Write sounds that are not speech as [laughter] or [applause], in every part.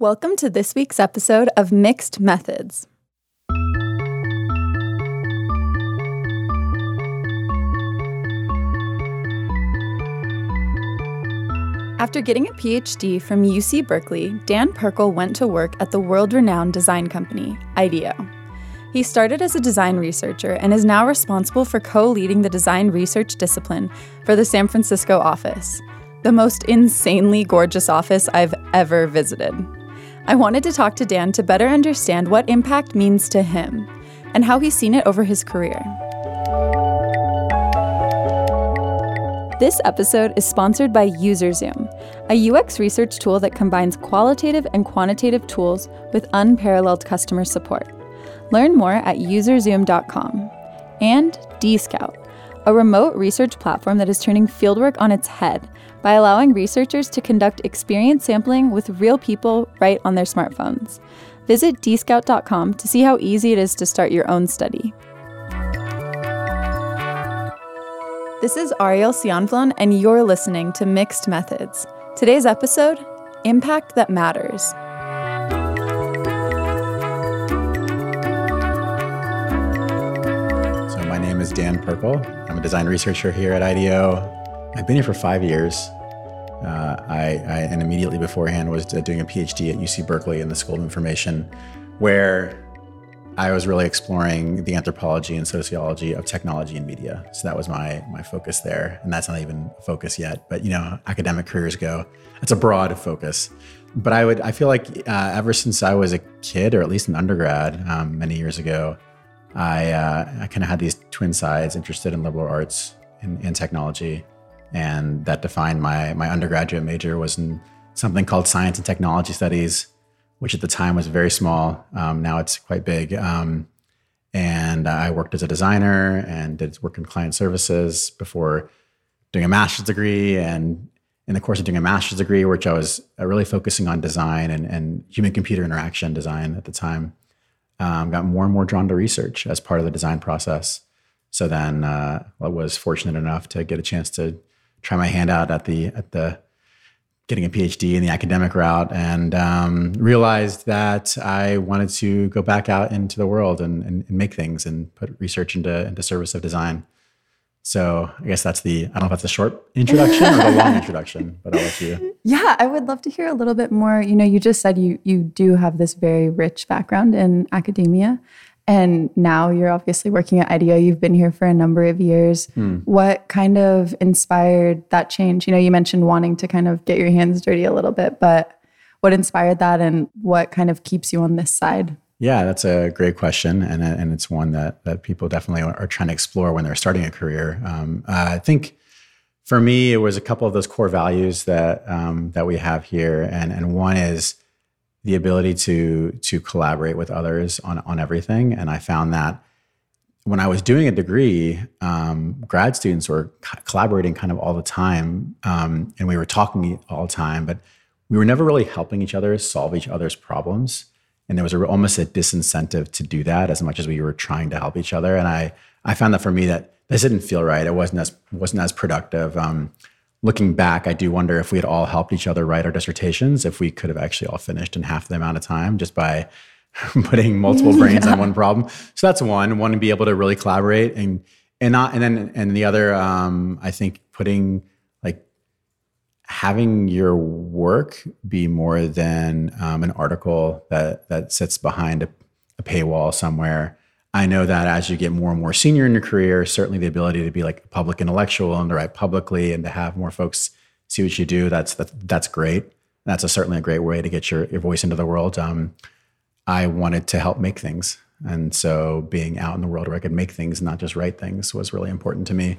Welcome to this week's episode of Mixed Methods. After getting a PhD from UC Berkeley, Dan Perkel went to work at the world renowned design company, IDEO. He started as a design researcher and is now responsible for co leading the design research discipline for the San Francisco office, the most insanely gorgeous office I've ever visited. I wanted to talk to Dan to better understand what impact means to him and how he's seen it over his career. This episode is sponsored by UserZoom, a UX research tool that combines qualitative and quantitative tools with unparalleled customer support. Learn more at userzoom.com. And DScout, a remote research platform that is turning fieldwork on its head by allowing researchers to conduct experience sampling with real people right on their smartphones. Visit dscout.com to see how easy it is to start your own study. This is Aryel Cianflone, and you're listening to Mixed Methods. Today's episode Impact That Matters. So, my name is Dan Perkel. I'm a design researcher here at IDEO. I've been here for five years. Uh, I, I, and immediately beforehand was doing a PhD at UC Berkeley in the School of Information, where I was really exploring the anthropology and sociology of technology and media. So that was my my focus there, and that's not even a focus yet. But you know, academic careers go. It's a broad focus. But I would I feel like uh, ever since I was a kid, or at least an undergrad, um, many years ago, I uh, I kind of had these twin sides: interested in liberal arts and, and technology, and that defined my my undergraduate major was in something called science and technology studies, which at the time was very small. Um, now it's quite big. Um, and I worked as a designer and did work in client services before doing a master's degree. And in the course of doing a master's degree, which I was uh, really focusing on design and, and human computer interaction design at the time, um, got more and more drawn to research as part of the design process. So then uh, I was fortunate enough to get a chance to try my hand out at the at the getting a PhD in the academic route, and um, realized that I wanted to go back out into the world and, and, and, make things and put research into into service of design. So I guess that's the I don't know if that's the short introduction or the long [laughs] introduction, but I'll let you. Yeah, I would love to hear a little bit more. You know, you just said you you do have this very rich background in academia. And now you're obviously working at IDEO. You've been here for a number of years. Mm. What kind of inspired that change? You know, you mentioned wanting to kind of get your hands dirty a little bit, but what inspired that and what kind of keeps you on this side? Yeah, that's a great question, and and it's one that that people definitely are trying to explore when they're starting a career. Um, uh, I think for me, it was a couple of those core values that um, that we have here, and and one is the ability to to collaborate with others on on everything. And I found that when I was doing a degree, um, grad students were collaborating kind of all the time, um, and we were talking all the time, but we were never really helping each other solve each other's problems. And there was a, almost a disincentive to do that as much as we were trying to help each other. And I I found that for me that this didn't feel right. It wasn't as wasn't as productive. Um, looking back, I do wonder if we had all helped each other write our dissertations, if we could have actually all finished in half the amount of time just by [laughs] putting multiple [laughs] brains yeah. on one problem. So that's one. One to be able to really collaborate and and not and then and the other, um, I think putting like having your work be more than um, an article that that sits behind a, a paywall somewhere I know that as you get more and more senior in your career, certainly the ability to be like a public intellectual and to write publicly and to have more folks see what you do, that's that's, great. That's a, certainly a great way to get your, your voice into the world. Um, I wanted to help make things. And so being out in the world where I could make things, not just write things, was really important to me.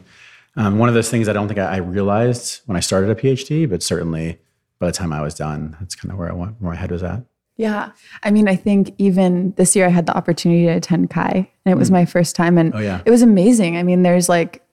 Um, one of those things I don't think I, I, realized when I started a PhD, but certainly by the time I was done, that's kind of where I went, where my head was at. Yeah. I mean, I think even this year I had the opportunity to attend CHI and it was mm. my first time and oh, yeah. it was amazing. I mean, there's like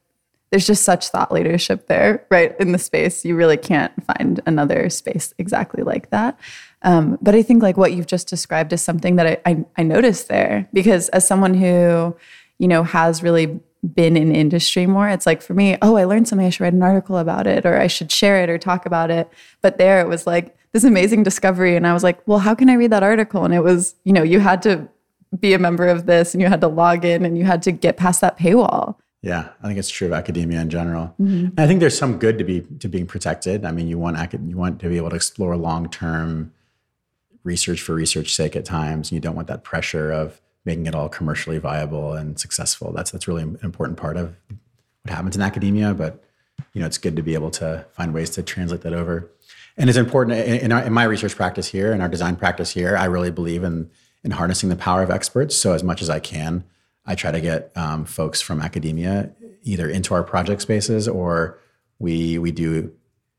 there's just such thought leadership there, right? In the space. You really can't find another space exactly like that. Um, but I think like what you've just described is something that I, I, I noticed there because as someone who, you know, has really been in industry more, it's like for me, oh, I learned something, I should write an article about it, or I should share it or talk about it. But there it was like this amazing discovery. And I was like, well, how can I read that article? And it was, you know, you had to be a member of this and you had to log in and you had to get past that paywall. Yeah, I think it's true of academia in general. Mm-hmm. I think there's some good to be to being protected. I mean, you want you want to be able to explore long term research for research sake at times. And you don't want that pressure of making it all commercially viable and successful. That's that's really an important part of what happens in academia. But you know, it's good to be able to find ways to translate that over. And it's important in, in, our, in my research practice here, in our design practice here. I really believe in in harnessing the power of experts. So as much as I can, I try to get um, folks from academia either into our project spaces or we we do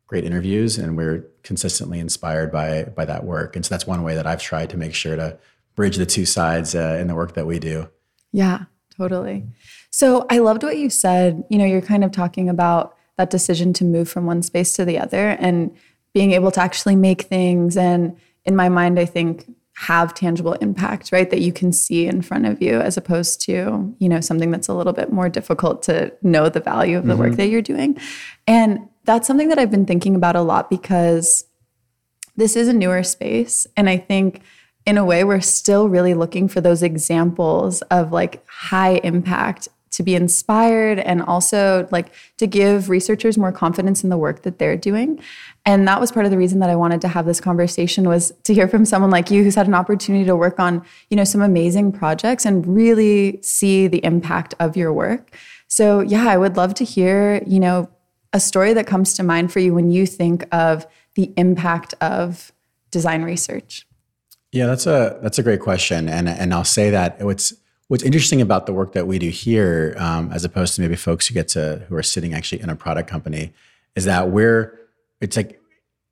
great interviews and we're consistently inspired by by that work. And so that's one way that I've tried to make sure to bridge the two sides uh, in the work that we do. Yeah, totally. So I loved what you said. You know, you're kind of talking about that decision to move from one space to the other and being able to actually make things and in my mind I think have tangible impact, right? That you can see in front of you as opposed to, you know, something that's a little bit more difficult to know the value of the mm-hmm. work that you're doing. And that's something that I've been thinking about a lot because this is a newer space. And I think in a way, we're still really looking for those examples of like high impact to be inspired and also like to give researchers more confidence in the work that they're doing and that was part of the reason that i wanted to have this conversation was to hear from someone like you who's had an opportunity to work on you know some amazing projects and really see the impact of your work. So yeah i would love to hear you know a story that comes to mind for you when you think of the impact of design research. Yeah that's a that's a great question. And and i'll say that it's What's interesting about the work that we do here, um, as opposed to maybe folks who get to who are sitting actually in a product company, is that we're it's like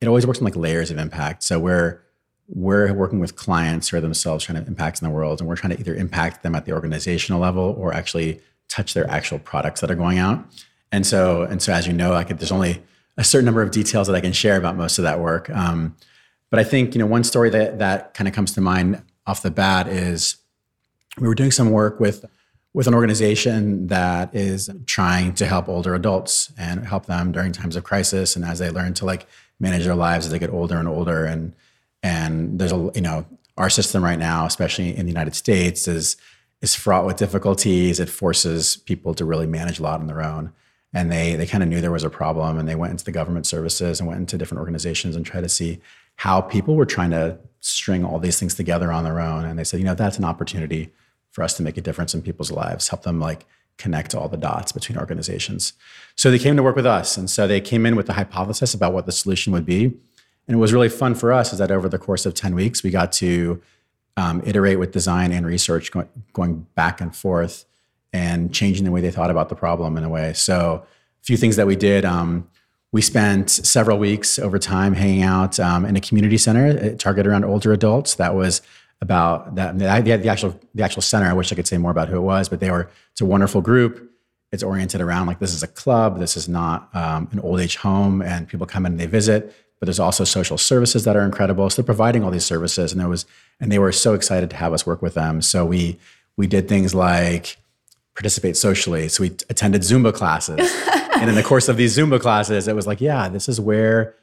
it always works in like layers of impact. So we're we're working with clients who are themselves trying to impact in the world, and we're trying to either impact them at the organizational level or actually touch their actual products that are going out. And so and so, as you know, like there's only a certain number of details that I can share about most of that work. Um, but I think you know one story that that kind of comes to mind off the bat is we were doing some work with with an organization that is trying to help older adults and help them during times of crisis and as they learn to like manage their lives as they get older and older. And and there's a you know our system right now especially in the United States is is fraught with difficulties. It forces people to really manage a lot on their own. And they they kind of knew there was a problem and they went into the government services and went into different organizations and tried to see how people were trying to string all these things together on their own. And they said you know that's an opportunity for us to make a difference in people's lives, help them like connect all the dots between organizations. So they came to work with us. And so they came in with a hypothesis about what the solution would be. And it was really fun for us is that over the course of 10 weeks, we got to um, iterate with design and research going, going back and forth and changing the way they thought about the problem in a way. So a few things that we did. Um, we spent several weeks over time hanging out um, in a community center uh, targeted around older adults. That was about that. The, the, actual the actual center. I wish I could say more about who it was, but they were. It's a wonderful group. It's oriented around like this is a club. This is not um, an old age home, and people come in and they visit. But there's also social services that are incredible. So they're providing all these services, and there was and they were so excited to have us work with them. So we we did things like participate socially. So we attended Zumba classes, [laughs] and in the course of these Zumba classes, it was like, yeah, this is where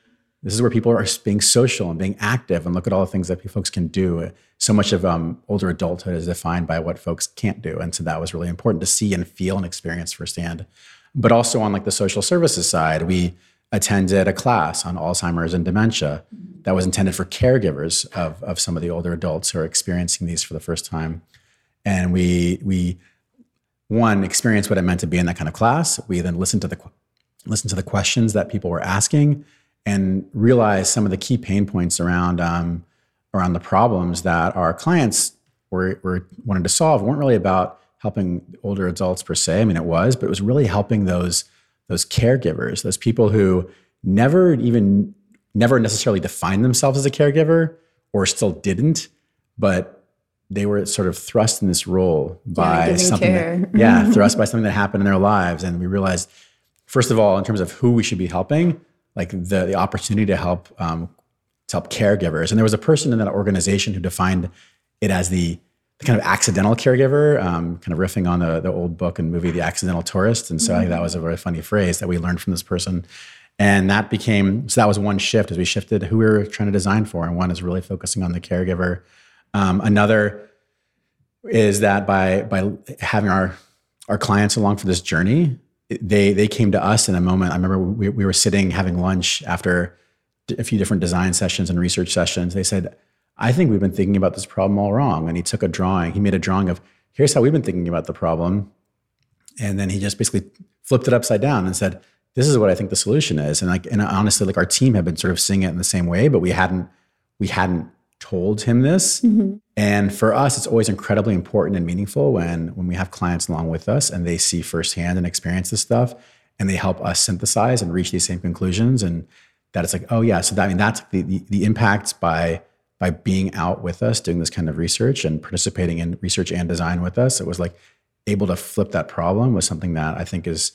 this is where people are being social and being active and look at all the things that folks can do. So much of um, older adulthood is defined by what folks can't do and so that was really important to see and feel and experience firsthand. But also on like the social services side we attended a class on alzheimer's and dementia that was intended for caregivers of, of some of the older adults who are experiencing these for the first time. And we we one experienced what it meant to be in that kind of class. We then listened to the listened to the questions that people were asking and realize some of the key pain points around um, around the problems that our clients were, were wanted to solve weren't really about helping older adults per se. I mean, it was, but it was really helping those those caregivers, those people who never even never necessarily defined themselves as a caregiver or still didn't, but they were sort of thrust in this role by yeah, something that, [laughs] yeah, [laughs] thrust by something that happened in their lives. And we realized, first of all, in terms of who we should be helping, like the, the opportunity to help um, to help caregivers. And there was a person in that organization who defined it as the, the kind of accidental caregiver, um, kind of riffing on the, the old book and movie The Accidental Tourist. And so mm-hmm. I think that was a very funny phrase that we learned from this person. And that became so that was one shift as we shifted who we were trying to design for, and one is really focusing on the caregiver. Um, another is that by by having our our clients along for this journey, they they came to us in a moment. I remember we, we were sitting having lunch after a few different design sessions and research sessions. They said, "I think we've been thinking about this problem all wrong." And he took a drawing. He made a drawing of here's how we've been thinking about the problem, and then he just basically flipped it upside down and said, "This is what I think the solution is." And like, and honestly, like our team had been sort of seeing it in the same way, but we hadn't we hadn't told him this. Mm-hmm. And for us, it's always incredibly important and meaningful when when we have clients along with us and they see firsthand and experience this stuff, and they help us synthesize and reach these same conclusions. And that it's like, oh yeah, so that I mean that's the the, the impact by by being out with us doing this kind of research and participating in research and design with us. It was like able to flip that problem was something that I think is,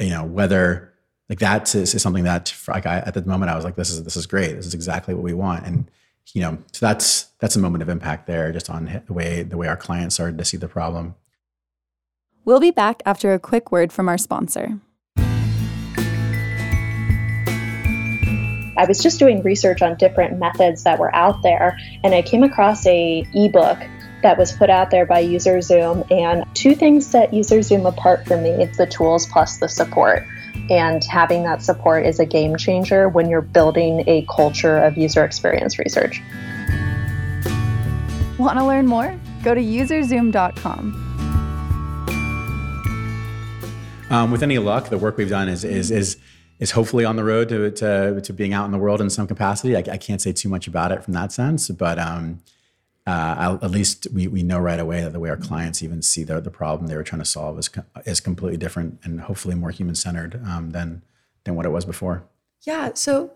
you know, whether like that is, is something that like I, at the moment I was like, this is this is great. This is exactly what we want. And you know, so that's that's a moment of impact there, just on the way the way our clients started to see the problem. We'll be back after a quick word from our sponsor. I was just doing research on different methods that were out there, and I came across a ebook that was put out there by UserZoom. And two things set UserZoom apart for me: it's the tools plus the support. And having that support is a game changer when you're building a culture of user experience research. Want to learn more? Go to userzoom.com. Um, with any luck, the work we've done is is is is hopefully on the road to to, to being out in the world in some capacity. I, I can't say too much about it from that sense, but um, uh, at least we, we know right away that the way our clients even see the, the problem they were trying to solve is, is completely different and hopefully more human centered um, than than what it was before. Yeah, so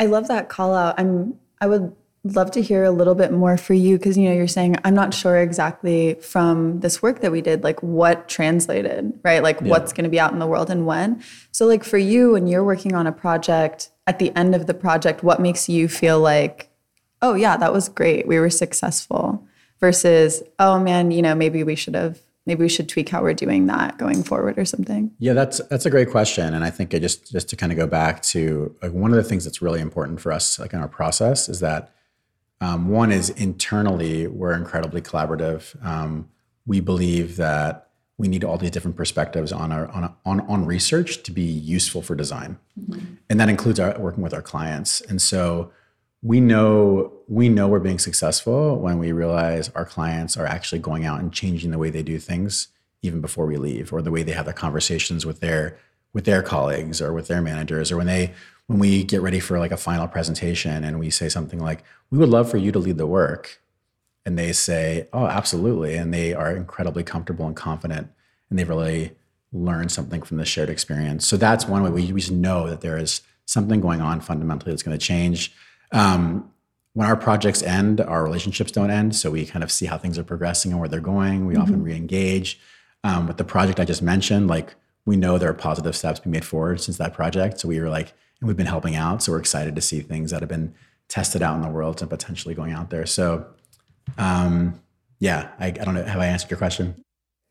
I love that call out. I'm I would love to hear a little bit more for you because you know you're saying I'm not sure exactly from this work that we did like what translated, right? Like yeah. what's going to be out in the world and when. So like for you when you're working on a project at the end of the project, what makes you feel like oh yeah, that was great. We were successful versus, oh man, you know, maybe we should have maybe we should tweak how we're doing that going forward or something. Yeah that's that's a great question. And i think it just just to kind of go back to like one of the things that's really important for us like in our process is that um, one is internally we're incredibly collaborative. Um, we believe that we need all these different perspectives on our on, on, on research to be useful for design. Mm-hmm. and that includes our working with our clients. And so we know we know we're being successful when we realize our clients are actually going out and changing the way they do things even before we leave or the way they have their conversations with their with their colleagues or with their managers or when they when we get ready for like a final presentation and we say something like we would love for you to lead the work and they say oh absolutely and they are incredibly comfortable and confident and they've really learned something from the shared experience. So that's one way we, we just know that there is something going on fundamentally that's going to change um, when our projects end, our relationships don't end. So we kind of see how things are progressing and where they're going. We mm-hmm. often re-engage. Um, with the project I just mentioned, like we know there are positive steps being made forward since that project. So we were like, and we've been helping out. So we're excited to see things that have been tested out in the world and potentially going out there. So um, yeah, I, I don't know. Have I answered your question?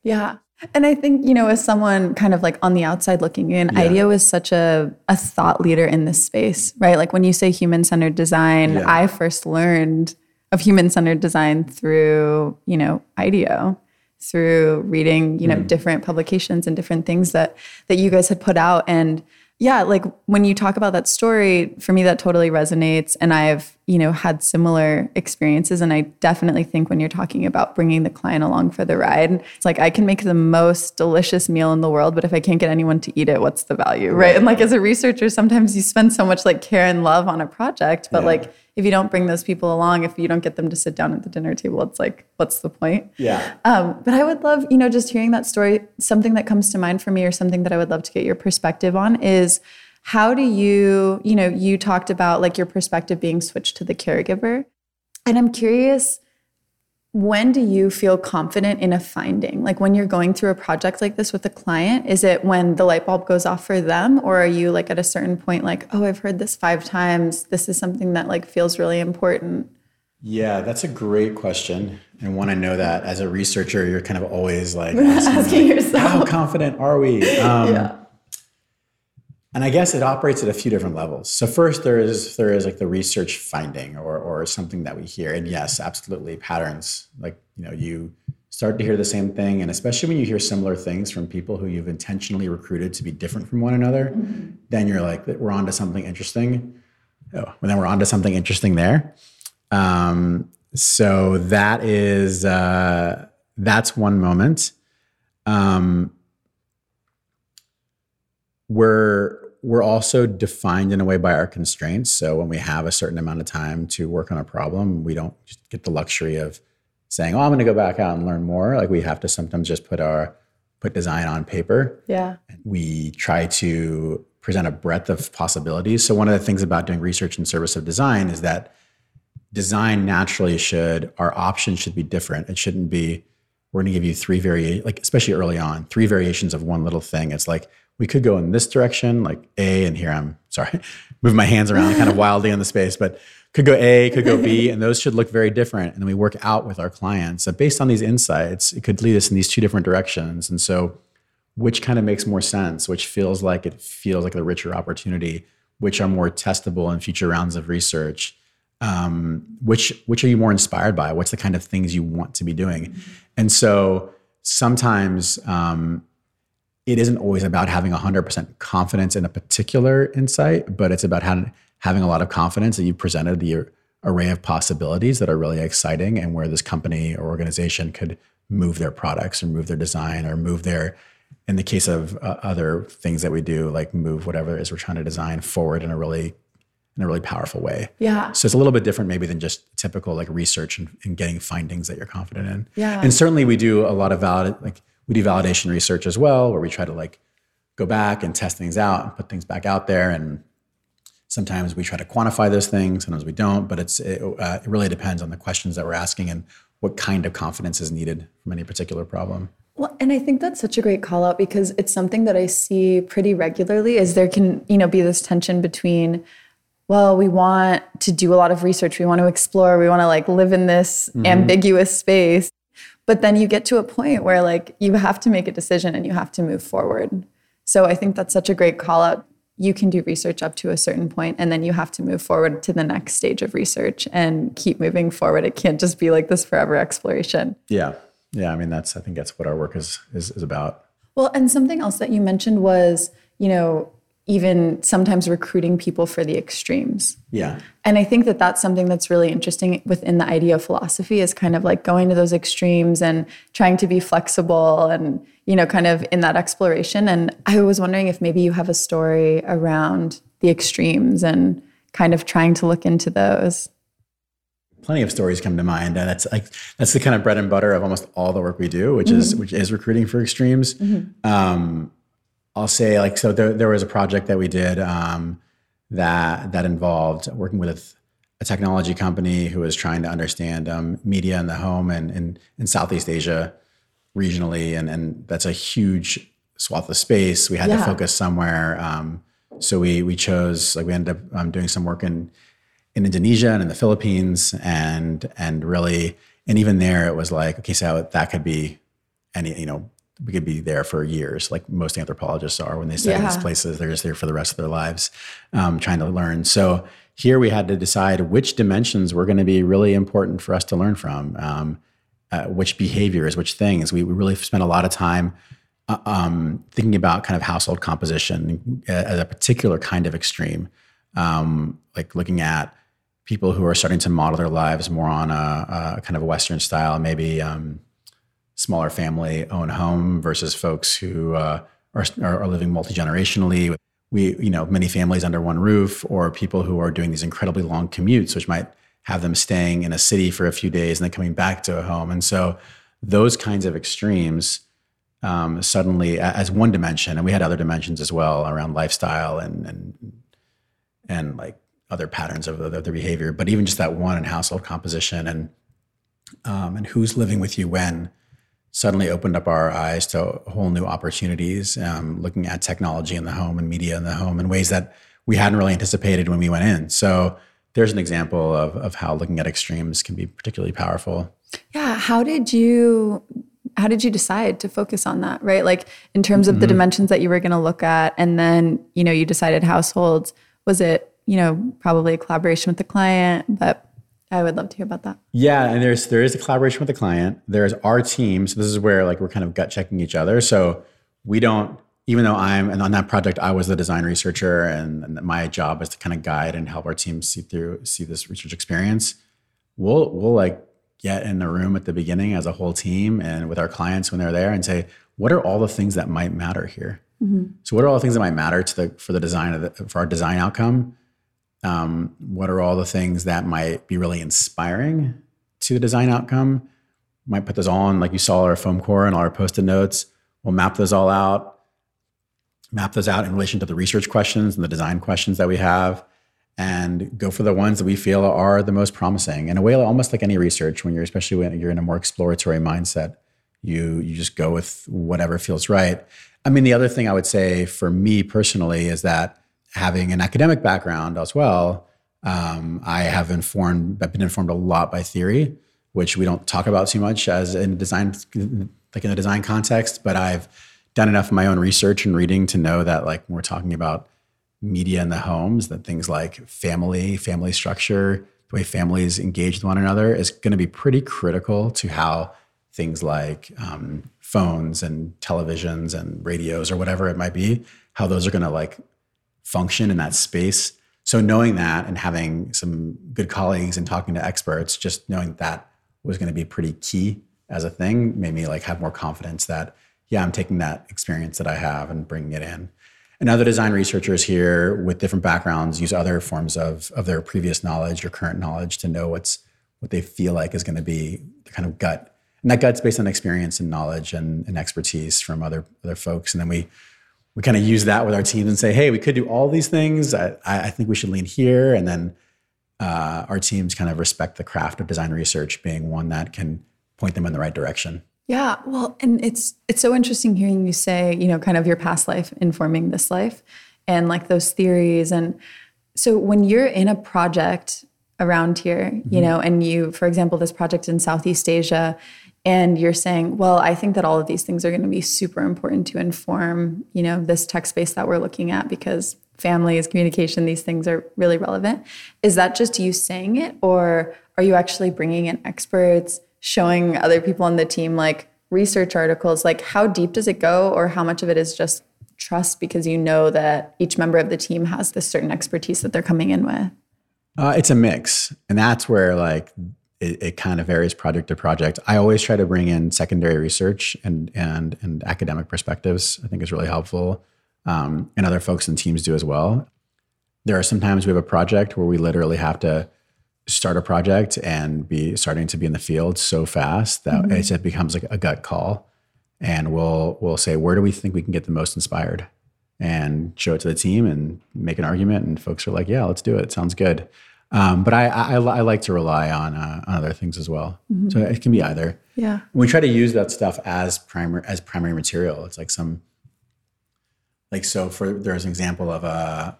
Yeah. And I think, you know, as someone kind of like on the outside looking in, yeah. IDEO is such a, a thought leader in this space, right? Like when you say human centered design, yeah. I first learned of human centered design through, you know, IDEO, through reading, you know, mm. different publications and different things that that you guys had put out. And yeah, like when you talk about that story, for me, that totally resonates. And I've, you know, had similar experiences. And I definitely think when you're talking about bringing the client along for the ride, it's like I can make the most delicious meal in the world, but if I can't get anyone to eat it, what's the value? Right. And like as a researcher, sometimes you spend so much like care and love on a project, but yeah. like if you don't bring those people along, if you don't get them to sit down at the dinner table, it's like, what's the point? Yeah. Um, but I would love, you know, just hearing that story. Something that comes to mind for me, or something that I would love to get your perspective on, is how do you, you know, you talked about like your perspective being switched to the caregiver, and I'm curious when do you feel confident in a finding? Like when you're going through a project like this with a client, is it when the light bulb goes off for them or are you like at a certain point like, "Oh, I've heard this 5 times. This is something that like feels really important." Yeah, that's a great question. And one I know that as a researcher, you're kind of always like [laughs] asking, asking like, yourself, how confident are we? [laughs] Um, yeah. And I guess it operates at a few different levels. So first, there is there is like the research finding or or something that we hear, and yes, absolutely patterns. Like you know, you start to hear the same thing, and especially when you hear similar things from people who you've intentionally recruited to be different from one another, mm-hmm. then you're like, we're onto something interesting. Oh, well, then we're onto something interesting there. Um, so that is uh, that's one moment. Um, we're we're also defined in a way by our constraints. So when we have a certain amount of time to work on a problem, we don't get the luxury of saying, "Oh, I'm going to go back out and learn more." Like we have to sometimes just put our put design on paper. Yeah. We try to present a breadth of possibilities. So one of the things about doing research in service of design is that design naturally should our options should be different. It shouldn't be we're going to give you three vari like especially early on, three variations of one little thing. It's like we could go in this direction, like A, and here I'm sorry, [laughs] move my hands around kind of [laughs] wildly in the space, but could go A, could go B, and those should look very different. And then we work out with our clients that based on these insights, it could lead us in these two different directions. And so, which kind of makes more sense? Which feels like it feels like a richer opportunity? Which are more testable in future rounds of research? Um, which which are you more inspired by? What's the kind of things you want to be doing? Mm-hmm. And so sometimes um, it isn't always about having 100% confidence in a particular insight, but it's about having, having a lot of confidence that you've presented the array of possibilities that are really exciting and where this company or organization could move their products or move their design or move their in the case of uh, other things that we do like move whatever it is we're trying to design forward in a really in a really powerful way. Yeah. So it's a little bit different maybe than just typical like research and, and getting findings that you're confident in. Yeah. And certainly we do a lot of valid like we do validation research as well, where we try to like go back and test things out and put things back out there. And sometimes we try to quantify those things, sometimes we don't. But it's it, uh, it really depends on the questions that we're asking and what kind of confidence is needed from any particular problem. Well, and I think that's such a great call out because it's something that I see pretty regularly is there can, you know, be this tension between well, we want to do a lot of research, we want to explore, we want to like live in this mm-hmm. ambiguous space. But then you get to a point where like you have to make a decision and you have to move forward. So I think that's such a great call out. You can do research up to a certain point and then you have to move forward to the next stage of research and keep moving forward. It can't just be like this forever exploration. Yeah. Yeah. I mean, that's, I think that's what our work is, is, is about. Well, and something else that you mentioned was, you know, even sometimes recruiting people for the extremes. Yeah. And I think that that's something that's really interesting within the IDEO philosophy is kind of like going to those extremes and trying to be flexible and, you know, kind of in that exploration. And I was wondering if maybe you have a story around the extremes and kind of trying to look into those. Plenty of stories come to mind, and that's like that's the kind of bread and butter of almost all the work we do, which mm-hmm. is which is recruiting for extremes. Mm-hmm. Um, I'll say like so there there was a project that we did um, that that involved working with a technology company who was trying to understand um, media in the home and in, in Southeast Asia regionally, and and that's a huge swath of space. We had yeah. to focus somewhere, um, so we we chose like we ended up um, doing some work in in Indonesia and in the Philippines, and and really and even there it was like okay, so that could be any you know we could be there for years, like most anthropologists are when they study yeah. these places. They're just there for the rest of their lives, um, trying to learn. So here we had to decide which dimensions were going to be really important for us to learn from, um, uh, which behaviors, which things. We, we, really spent a lot of time uh, um, thinking about kind of household composition as a particular kind of extreme, um, like looking at people who are starting to model their lives more on a, a kind of a Western style, maybe um, smaller family owned home versus folks who uh, are, are living multi generationally. We, you know, many families under one roof, or people who are doing these incredibly long commutes, which might have them staying in a city for a few days and then coming back to a home. And so, those kinds of extremes um, suddenly, as one dimension, and we had other dimensions as well around lifestyle and and and like other patterns of the, behavior. But even just that one in household composition and um, and who's living with you when suddenly opened up our eyes to whole new opportunities, um, looking at technology in the home and media in the home in ways that we hadn't really anticipated when we went in. So there's an example of, of how looking at extremes can be particularly powerful. Yeah. How did you how did you decide to focus on that, right? Like in terms of mm-hmm. the dimensions that you were going to look at and then, you know, you decided households. Was it, you know, probably a collaboration with the client, but I would love to hear about that. Yeah, and there's there is a collaboration with the client. There's our team. So this is where like we're kind of gut checking each other. So we don't even though I'm and on that project I was the design researcher and, and my job is to kind of guide and help our team see through see this research experience. We'll we'll like get in the room at the beginning as a whole team and with our clients when they're there and say, what are all the things that might matter here? Mm-hmm. So what are all the things that might matter to the for the design of the, for our design outcome? Um, what are all the things that might be really inspiring to the design outcome? Might put those on, like you saw our foam core and all our post-it notes. We'll map those all out map those out in relation to the research questions and the design questions that we have and go for the ones that we feel are the most promising in a way almost like any research when you're especially when you're in a more exploratory mindset you you just go with whatever feels right i mean the other thing i would say for me personally is that having an academic background as well um, i have informed i've been informed a lot by theory which we don't talk about too much as in design like in a design context but i've done enough of my own research and reading to know that like when we're talking about media in the homes, that things like family, family structure, the way families engage with one another is going to be pretty critical to how things like um, phones and televisions and radios or whatever it might be, how those are going to like function in that space. So knowing that and having some good colleagues and talking to experts, just knowing that, was going to be pretty key as a thing made me like have more confidence that yeah, I'm taking that experience that I have and bringing it in. And other design researchers here with different backgrounds use other forms of, of their previous knowledge or current knowledge to know what's what they feel like is going to be the kind of gut. And that gut's based on experience and knowledge and, and expertise from other other folks. And then we we kind of use that with our teams and say, hey, we could do all these things. I, I think we should lean here. And then uh, our teams kind of respect the craft of design research being one that can point them in the right direction. Yeah, well, and it's it's so interesting hearing you say, you know, kind of your past life informing this life and like those theories and so when you're in a project around here, mm-hmm. you know, and you for example this project in Southeast Asia and you're saying, well, I think that all of these things are going to be super important to inform, you know, this tech space that we're looking at because families, communication, these things are really relevant. Is that just you saying it or are you actually bringing in experts? showing other people on the team like research articles like how deep does it go or how much of it is just trust because you know that each member of the team has this certain expertise that they're coming in with uh, it's a mix and that's where like it, it, kind of varies project to project. I always try to bring in secondary research and and and academic perspectives i think is really helpful. Um, and other folks and teams do as well. There are sometimes we have a project where we literally have to start a project and be starting to be in the field so fast that mm-hmm. it becomes like a gut call. And we'll we'll say where do we think we can get the most inspired? And show it to the team and make an argument and folks are like yeah let's do it, it. Sounds good um, but I, I, I like to rely on uh, on other things as well mm-hmm. so it can be either yeah we try to use that stuff as primary as primary material it's like some like so for there's an example of a uh,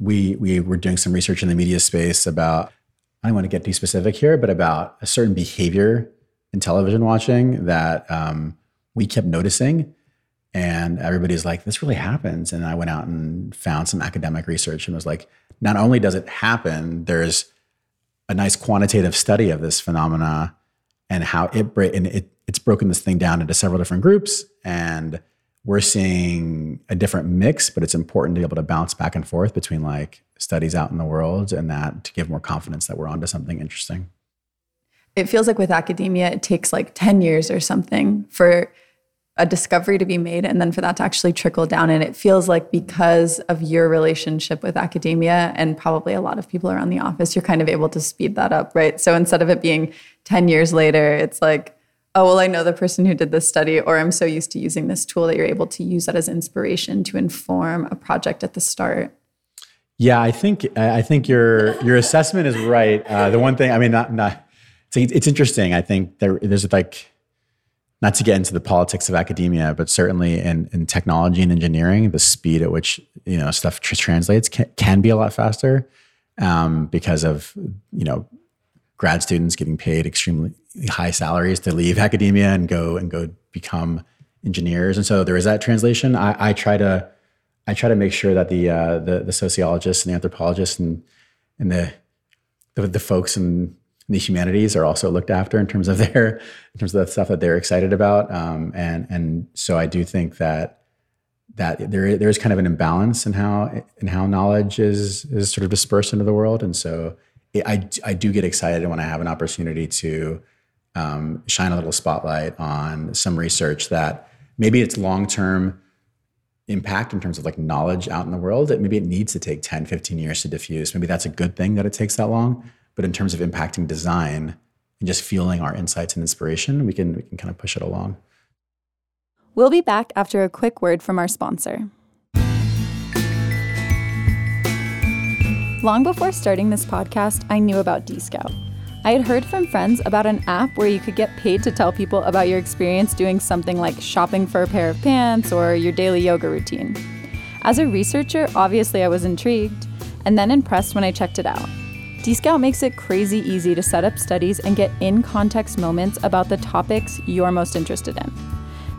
we we were doing some research in the media space about I don't want to get too specific here, but about a certain behavior in television watching that um, we kept noticing. And everybody's like, this really happens. And I went out and found some academic research and was like, not only does it happen, there's a nice quantitative study of this phenomena and how it, and it it's broken this thing down into several different groups. And we're seeing a different mix, but it's important to be able to bounce back and forth between like studies out in the world and that to give more confidence that we're onto something interesting. It feels like with academia, it takes like 10 years or something for a discovery to be made and then for that to actually trickle down. And it feels like because of your relationship with academia and probably a lot of people around the office, you're kind of able to speed that up, right? So instead of it being 10 years later, it's like, oh, well, I know the person who did this study, or I'm so used to using this tool that you're able to use that as inspiration to inform a project at the start. Yeah, I think I think your your assessment is right. Uh, the one thing, I mean, not not it's, it's interesting. I think there, there's like not to get into the politics of academia, but certainly in, in technology and engineering, the speed at which you know stuff tr- translates can, can, be a lot faster um, because of you know grad students getting paid extremely high salaries to leave academia and go and go become engineers. And so there is that translation. I, I try to I try to make sure that the uh, the, the sociologists and the anthropologists and and the the, the folks in the humanities are also looked after in terms of their in terms of the stuff that they're excited about. Um, and and so I do think that that there there is kind of an imbalance in how in how knowledge is is sort of dispersed into the world. And so it, I I do get excited when I have an opportunity to um, shine a little spotlight on some research that maybe it's long term impact in terms of like knowledge out in the world that maybe it needs to take 10 15 years to diffuse maybe that's a good thing that it takes that long but in terms of impacting design and just fueling our insights and inspiration we can we can kind of push it along we'll be back after a quick word from our sponsor long before starting this podcast i knew about dscout I had heard from friends about an app where you could get paid to tell people about your experience doing something like shopping for a pair of pants or your daily yoga routine. As a researcher, obviously I was intrigued, and then impressed when I checked it out. Dscout makes it crazy easy to set up studies and get in context moments about the topics you're most interested in.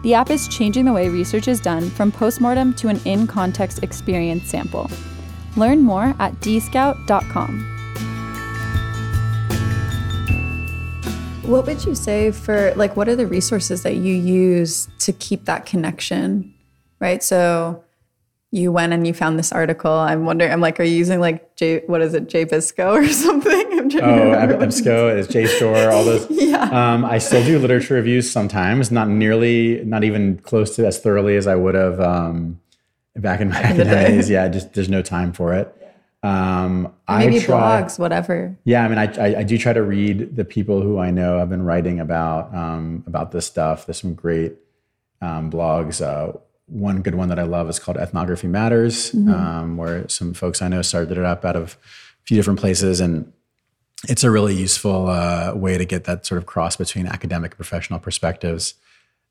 The app is changing the way research is done from postmortem to an in context experience sample. Learn more at dscout.com. What would you say for like what are the resources that you use to keep that connection? Right? So you went and you found this article. I'm wondering, I'm like, are you using like J, what is it, JBISCO [laughs] or something? I'm oh, EBSCO is JSTOR, all those. [laughs] yeah. Um, I still do literature reviews sometimes, not nearly, not even close to as thoroughly as I would have um, back in my academic [laughs] days. Yeah, just there's no time for it. Um, Maybe try, blogs, whatever. Yeah, I mean, I, I, I, do try to read the people who I know have been writing about um, about this stuff. There's some great um, blogs. Uh, one good one that I love is called Ethnography Matters, mm-hmm. Um, where some folks I know started it up out of a few different places, and it's a really useful uh, way to get that sort of cross between academic and professional perspectives.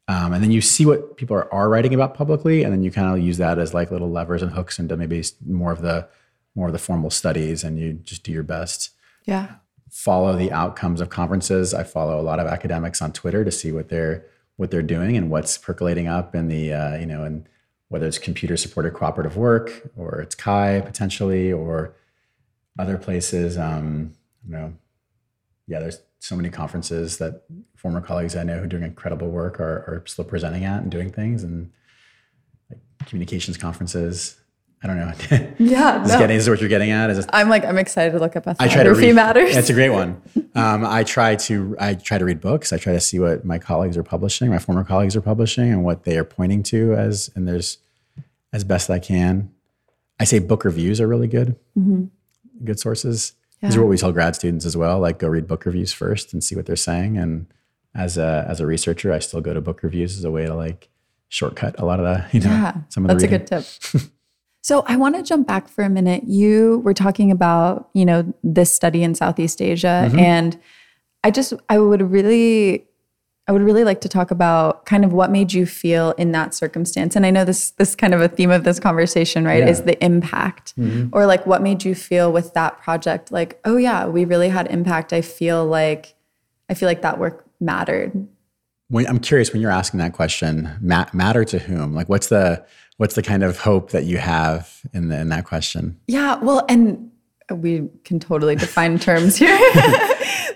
Um, and then you see what people are, are writing about publicly, and then you kind of use that as like little levers and hooks into maybe more of the more of the formal studies and you just do your best. Yeah. Follow the outcomes of conferences. I follow a lot of academics on Twitter to see what they're what they're doing and what's percolating up in the uh, you know and whether it's computer supported cooperative work or it's CHI potentially or other places. Um, you know, yeah, there's so many conferences that former colleagues I know who are doing incredible work are, are still presenting at and doing things and like communications conferences. I don't know. [laughs] Yeah, is, no. getting, is what you're getting at? Is I'm like I'm excited to look up ethnography I try to read, matters. It's a great one. [laughs] Um, I try to I try to read books. I try to see what my colleagues are publishing, my former colleagues are publishing, and what they are pointing to as and there's as best I can. I say book reviews are really good, mm-hmm. good sources. Yeah. These are what we tell grad students as well. Like go read book reviews first and see what they're saying. And as a as a researcher, I still go to book reviews as a way to like shortcut a lot of the [laughs] you know yeah, some of the that's reading. a good tip. So I want to jump back for a minute. You were talking about, you know, this study in Southeast Asia mm-hmm. and I just I would really I would really like to talk about kind of what made you feel in that circumstance. And I know this this kind of a theme of this conversation, right? Yeah. Is the impact. Mm-hmm. Or like what made you feel with that project like, oh yeah, we really had impact. I feel like I feel like that work mattered. When, I'm curious when you're asking that question, matter to whom? Like what's the what's the kind of hope that you have in the, in that question? Yeah, well, and we can totally define terms here. [laughs]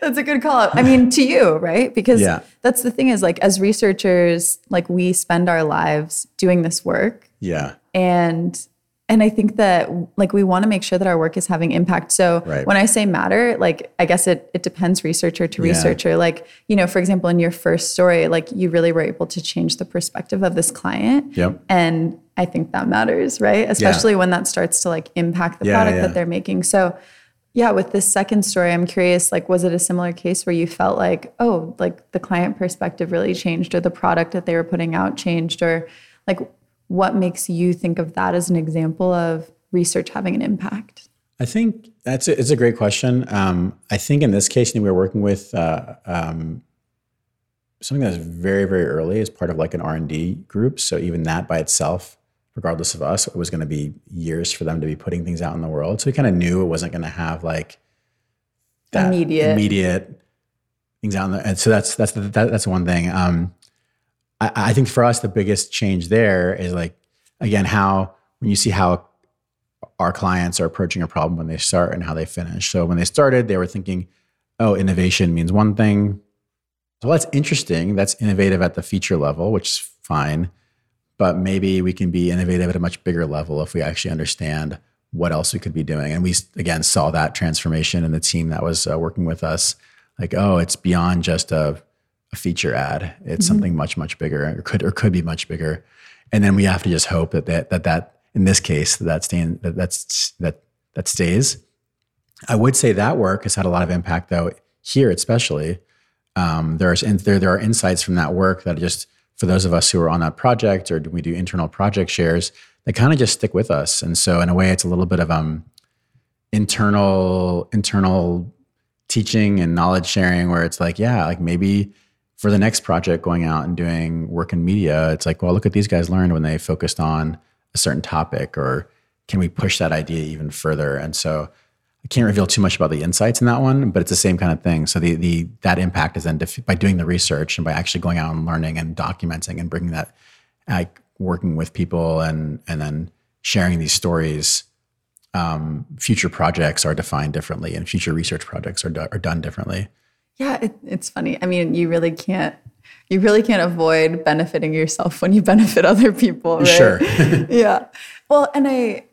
that's a good call out. I mean, to you, right? Because yeah. that's the thing is like as researchers, like we spend our lives doing this work. Yeah. And and I think that like we want to make sure that our work is having impact. So right. when I say matter, like I guess it it depends researcher to researcher. Yeah. Like, you know, for example, in your first story, like you really were able to change the perspective of this client. Yep. And I think that matters, right? Especially yeah. when that starts to like impact the yeah, product that they're making. So yeah, with this second story, I'm curious, like, was it a similar case where you felt like, oh, like the client perspective really changed or the product that they were putting out changed or like what makes you think of that as an example of research having an impact? I think that's a, it's a great question. Um, I think in this case, we were working with uh, um, something that's very very early as part of like an R and D group. So even that by itself, regardless of us, it was going to be years for them to be putting things out in the world. So we kind of knew it wasn't going to have like immediate immediate things out there. And so that's that's that, that's one thing. Um, I, I think for us the biggest change there is like again how when you see how our clients are approaching a problem when they start and how they finish. So when they started, they were thinking, "Oh, innovation means one thing." So that's interesting. That's innovative at the feature level, which is fine. But maybe we can be innovative at a much bigger level if we actually understand what else we could be doing. And we again saw that transformation in the team that was uh, working with us. Like, oh, it's beyond just a, a feature ad. It's mm-hmm. something much much bigger, or could or could be much bigger. And then we have to just hope that that that, that in this case that stand that that's that that stays. I would say that work has had a lot of impact though here, especially. Um, there's there there are insights from that work that just for those of us who are on that project or we do internal project shares they kind of just stick with us. And so in a way, it's a little bit of um internal internal teaching and knowledge sharing where it's like, yeah, like maybe for the next project going out and doing work in media, it's like, well, look at these guys learned when they focused on a certain topic, or can we push that idea even further? And so I can't reveal too much about the insights in that one, but it's the same kind of thing. So the the that impact is then def- by doing the research and by actually going out and learning and documenting and bringing that like working with people and and then sharing these stories um, future projects are defined differently and future research projects are, do, are done differently yeah it, it's funny. I mean you really can't you really can't avoid benefiting yourself when you benefit other people right? Sure. [laughs] [laughs] Yeah. Well and i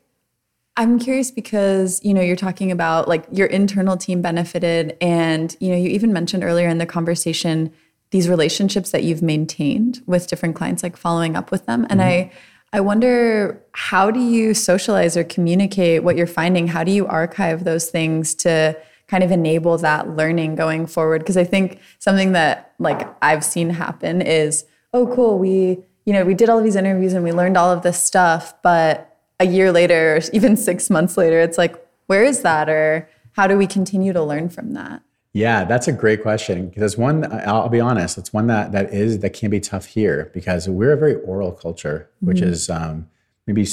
i'm curious because you know you're talking about like your internal team benefited and you know you even mentioned earlier in the conversation these relationships that you've maintained with different clients like following up with them. And mm-hmm. i i wonder how do you socialize or communicate what you're finding? How do you archive those things to kind of enable that learning going forward. Because i think something that like i've seen happen is oh cool we you know we did all of these interviews and we learned all of this stuff but a year later or even 6 months later it's like where is that? Or how do we continue to learn from that? Yeah, that's a great question. Because one, I'll be honest, it's one that that is that can be tough here because we're a very oral culture, which mm-hmm. is um, maybe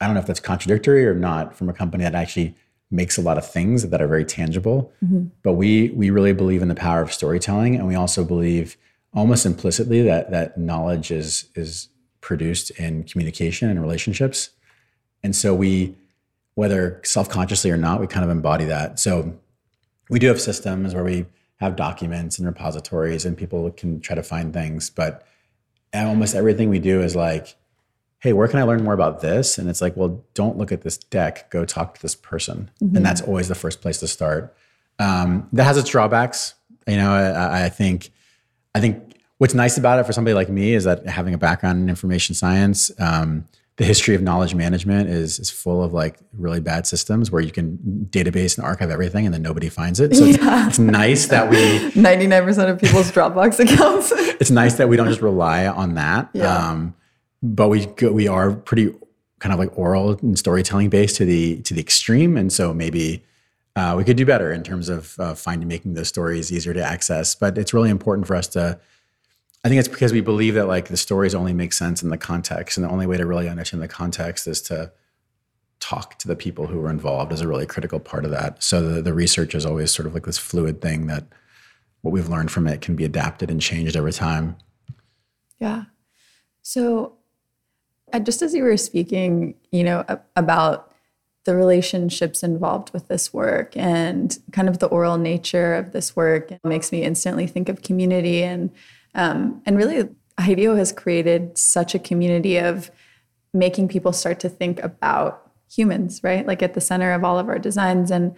I don't know if that's contradictory or not from a company that actually makes a lot of things that are very tangible. Mm-hmm. But we we really believe in the power of storytelling, and we also believe almost implicitly that that knowledge is is produced in communication and relationships, and so we whether self consciously or not, we kind of embody that. So we do have systems where we have documents and repositories and people can try to find things but almost everything we do is like hey where can i learn more about this and it's like well don't look at this deck go talk to this person mm-hmm. and that's always the first place to start um, that has its drawbacks you know I, I think i think what's nice about it for somebody like me is that having a background in information science um, the history of knowledge management is is full of like really bad systems where you can database and archive everything and then nobody finds it. So yeah. it's, it's, nice that we [laughs] ninety nine percent of people's Dropbox accounts. [laughs] it's nice that we don't just rely on that. Yeah. Um, but we we are pretty kind of like oral and storytelling based to the to the extreme, and so maybe. Uh, we could do better in terms of uh, finding making those stories easier to access, but it's really important for us to I think it's because we believe that like the stories only make sense in the context, and the only way to really understand the context is to talk to the people who were involved is a really critical part of that. So the, the research is always sort of like this fluid thing that what we've learned from it can be adapted and changed over time. Yeah. So just as you were speaking, you know, about the relationships involved with this work and kind of the oral nature of this work, it makes me instantly think of community and um, and really, IDEO has created such a community of making people start to think about humans, right? Like at the center of all of our designs. And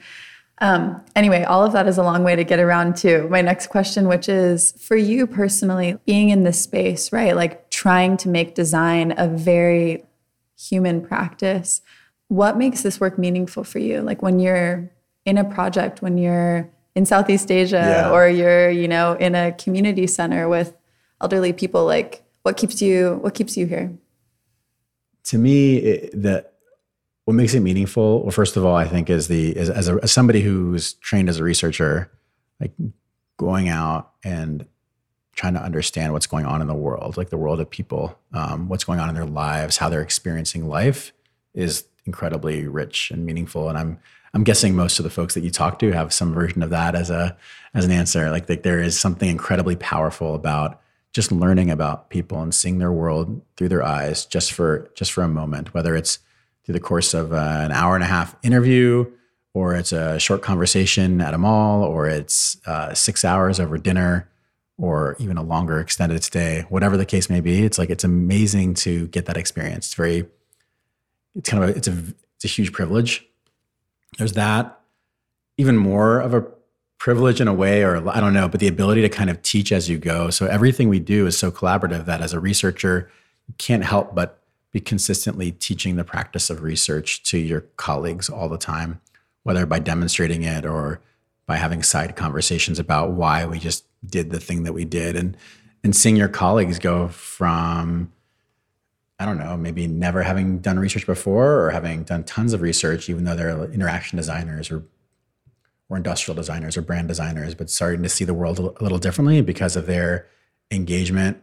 um, anyway, all of that is a long way to get around to my next question, which is for you personally, being in this space, right? Like trying to make design a very human practice. What makes this work meaningful for you? Like when you're in a project, when you're in Southeast Asia yeah. or you're, you know, in a community center with elderly people, like what keeps you what keeps you here? To me, it, the what makes it meaningful, well, first of all, I think is the is, as, a, as somebody who's trained as a researcher, like going out and trying to understand what's going on in the world, like the world of people, um, what's going on in their lives, how they're experiencing life, is incredibly rich and meaningful. And I'm I'm guessing most of the folks that you talk to have some version of that as a as an answer. Like, there is something incredibly powerful about just learning about people and seeing their world through their eyes just for just for a moment, whether it's through the course of uh, an hour and a half interview, or it's a short conversation at a mall, or it's uh, six hours over dinner, or even a longer extended stay, whatever the case may be. It's like it's amazing to get that experience. It's very, it's kind of a, it's a it's a huge privilege. There's that. Even more of a privilege in a way, or I don't know, but the ability to kind of teach as you go. So everything we do is so collaborative that as a researcher, you can't help but be consistently teaching the practice of research to your colleagues all the time, whether by demonstrating it or by having side conversations about why we just did the thing that we did and and seeing your colleagues go from I don't know, maybe never having done research before or having done tons of research, even though they're interaction designers or or industrial designers or brand designers, but starting to see the world a little differently because of their engagement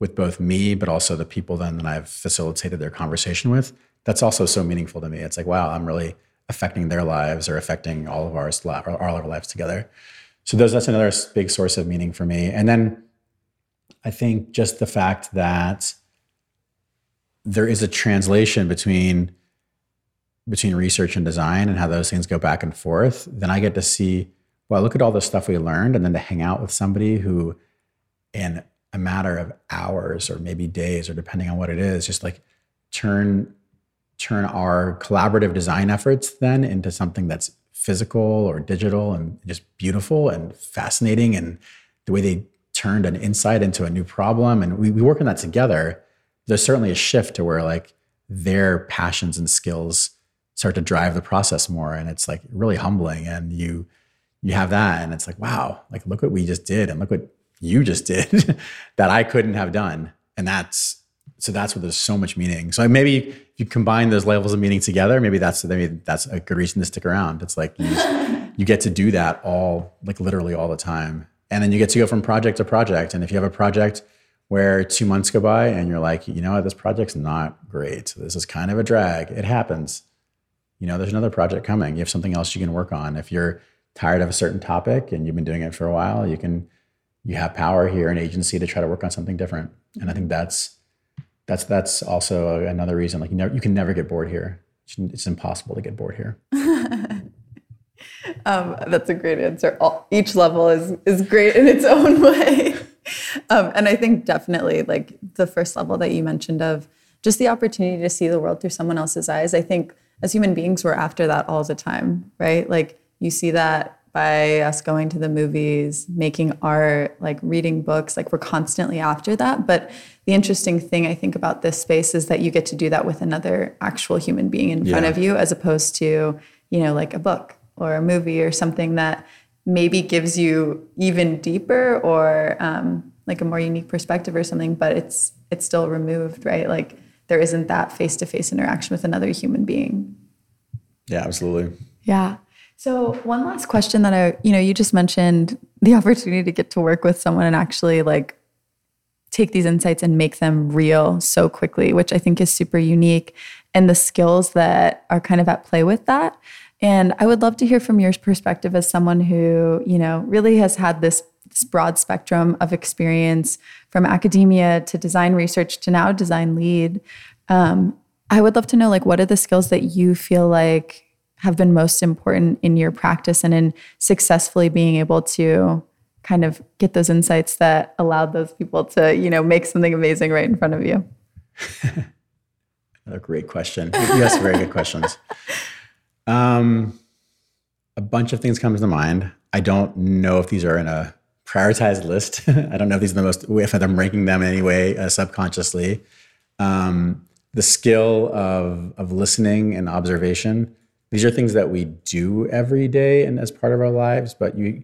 with both me, but also the people then that I've facilitated their conversation with. That's also so meaningful to me. It's like, wow, I'm really affecting their lives or affecting all of ours, all of our lives together. So those, that's another big source of meaning for me. And then I think just the fact that there is a translation between between research and design and how those things go back and forth, then I get to see, well, look at all the stuff we learned, and then to hang out with somebody who in a matter of hours or maybe days or depending on what it is just like turn turn our collaborative design efforts then into something that's physical or digital and just beautiful and fascinating and the way they turned an insight into a new problem. And we, we work on that together. There's certainly a shift to where like their passions and skills start to drive the process more. And it's like really humbling. And you you have that and it's like wow like look what we just did and look what you just [laughs] did that I couldn't have done. And that's so that's where there's so much meaning. So maybe if you combine those levels of meaning together, maybe that's maybe that's a good reason to stick around. It's like you, just, [laughs] you get to do that all like literally all the time. And then you get to go from project to project. And if you have a project where two months go by and you're like, you know what, this project's not great. This is kind of a drag. It happens. You know, there's another project coming. You have something else you can work on. If you're tired of a certain topic and you've been doing it for a while, you can you have power here and agency to try to work on something different. And I think that's that's that's also another reason. Like you you can never get bored here. It's impossible to get bored here. [laughs] um, that's a great answer. All, each level is is great in its own [laughs] way. Um, and I think definitely like the first level that you mentioned of just the opportunity to see the world through someone else's eyes. I think as human beings, we're after that all the time, right? Like you see that by us going to the movies, making art, like reading books. Like we're constantly after that. But the interesting thing I think about this space is that you get to do that with another actual human being in yeah. front of you, as opposed to, you know, like a book or a movie or something that maybe gives you even deeper or um, like a more unique perspective or something, but it's it's still removed, right? Like there isn't that face to face interaction with another human being. Yeah, absolutely. Yeah. So one last question that I, you know, you just mentioned the [laughs] opportunity to get to work with someone and actually like take these insights and make them real so quickly, which I think is super unique and the skills that are kind of at play with that. And I would love to hear from your perspective as someone who, you know, really has had this, this broad spectrum of experience from academia to design research to now design lead. Um, I would love to know, like, what are the skills that you feel like have been most important in your practice and in successfully being able to kind of get those insights that allowed those people to, you know, make something amazing right in front of you? a great question. Ask very good questions. Um, a bunch of things comes to mind. I don't know if these are in a prioritized list. [laughs] I don't know if these are the most, if I'm ranking them in any way uh, subconsciously. Um, the skill of, of listening and observation these are things that we do every day and as part of our lives but you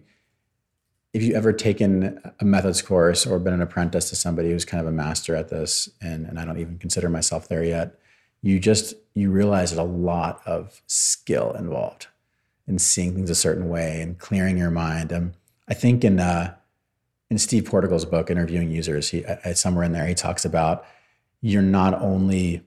if you ever taken a methods course or been an apprentice to somebody who's kind of a master at this and, and i don't even consider myself there yet you just you realize there's a lot of skill involved in seeing things a certain way and clearing your mind. Um, i think in uh, in steve portigal's book interviewing users he somewhere in there he talks about you're not only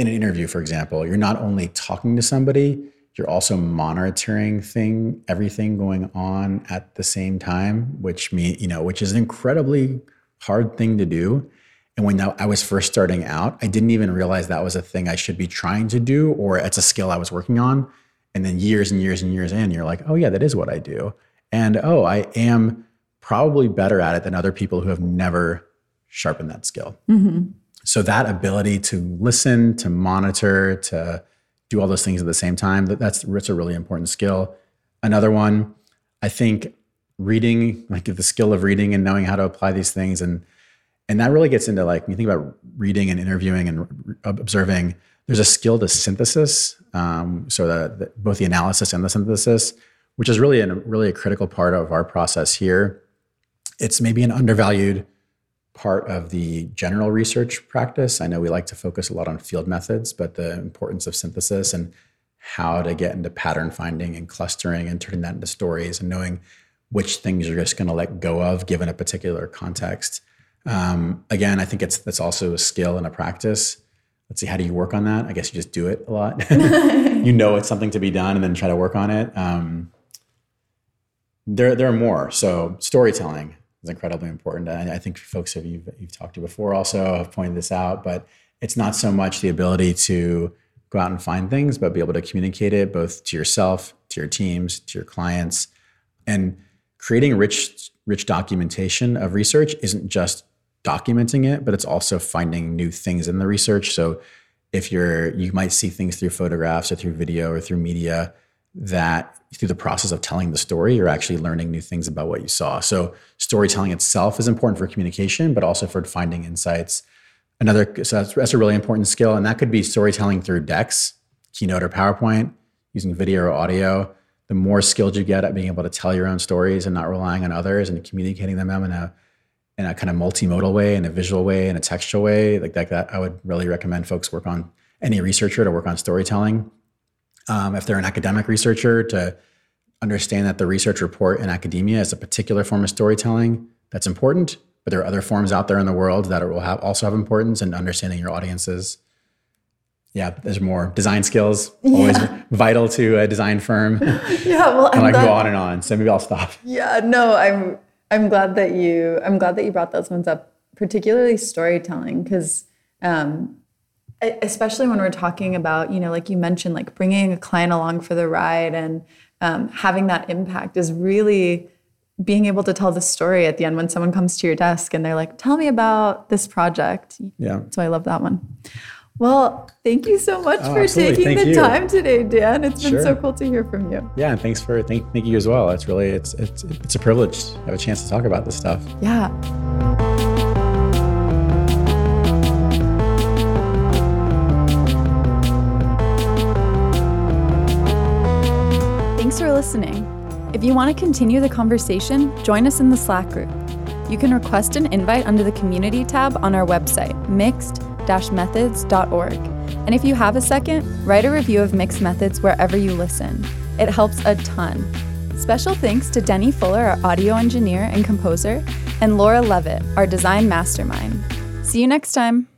in an interview, for example, you're not only talking to somebody, you're also monitoring thing everything going on at the same time, which mean you know, which is an incredibly hard thing to do. And when I was first starting out, I didn't even realize that was a thing I should be trying to do, or it's a skill I was working on. And then years and years and years in, you're like, oh yeah, that is what I do. And oh, I am probably better at it than other people who have never sharpened that skill. Mm-hmm. So that ability to listen, to monitor, to do all those things at the same time, that, that's, that's a really important skill. Another one, I think reading, like the skill of reading and knowing how to apply these things. And, and that really gets into like, when you think about reading and interviewing and observing, there's a skill to synthesis. Um, so that, both the analysis and the synthesis, which is really a really a critical part of our process here. It's maybe an undervalued part of the general research practice. I know we like to focus a lot on field methods, but the importance of synthesis and how to get into pattern finding and clustering and turning that into stories and knowing which things you're just going to let go of given a particular context. Um, again, I think it's that's also a skill and a practice. Let's see, how do you work on that? I guess you just do it a lot. [laughs] you know it's something to be done, and then try to work on it. Um, there, there are more. So storytelling is incredibly important. I, I think folks have you've, you've talked to before also have pointed this out, but it's not so much the ability to go out and find things, but be able to communicate it both to yourself, to your teams, to your clients, and creating rich, rich documentation of research isn't just documenting it, but it's also finding new things in the research. So if you're, you might see things through photographs or through video or through media that through the process of telling the story, you're actually learning new things about what you saw. So storytelling itself is important for communication, but also for finding insights. Another, so that's, that's a really important skill. And that could be storytelling through decks, Keynote or PowerPoint, using video or audio. The more skilled you get at being able to tell your own stories and not relying on others and communicating them in a in a kind of multimodal way, in a visual way, in a textual way, like that, that I would really recommend folks work on any researcher to work on storytelling um, if they're an academic researcher, to understand that the research report in academia is a particular form of storytelling that's important, but there are other forms out there in the world that will have also have importance in understanding your audiences. Yeah, there's more design skills, always yeah. vital to a design firm. [laughs] yeah, well, and I go on and on. So maybe I'll stop. Yeah, no, I'm I'm glad that you I'm glad that you brought those ones up, particularly storytelling, because um, especially when we're talking about you know like you mentioned like bringing a client along for the ride and um, having that impact is really being able to tell the story at the end when someone comes to your desk and they're like tell me about this project. Yeah. So i love that one. Well thank you so much oh, for absolutely. taking thank the you. time today dan. It's been so cool to hear from you. Yeah and thanks for thank, thank you as well. It's really it's it's it's a privilege to have a chance to talk about this stuff. Yeah Thanks for listening. If you want to continue the conversation, join us in the Slack group. You can request an invite under the Community tab on our website, mixed methods.org. And if you have a second, write a review of Mixed Methods wherever you listen. It helps a ton. Special thanks to Denny Fuller, our audio engineer and composer, and Laura Levitt, our design mastermind. See you next time.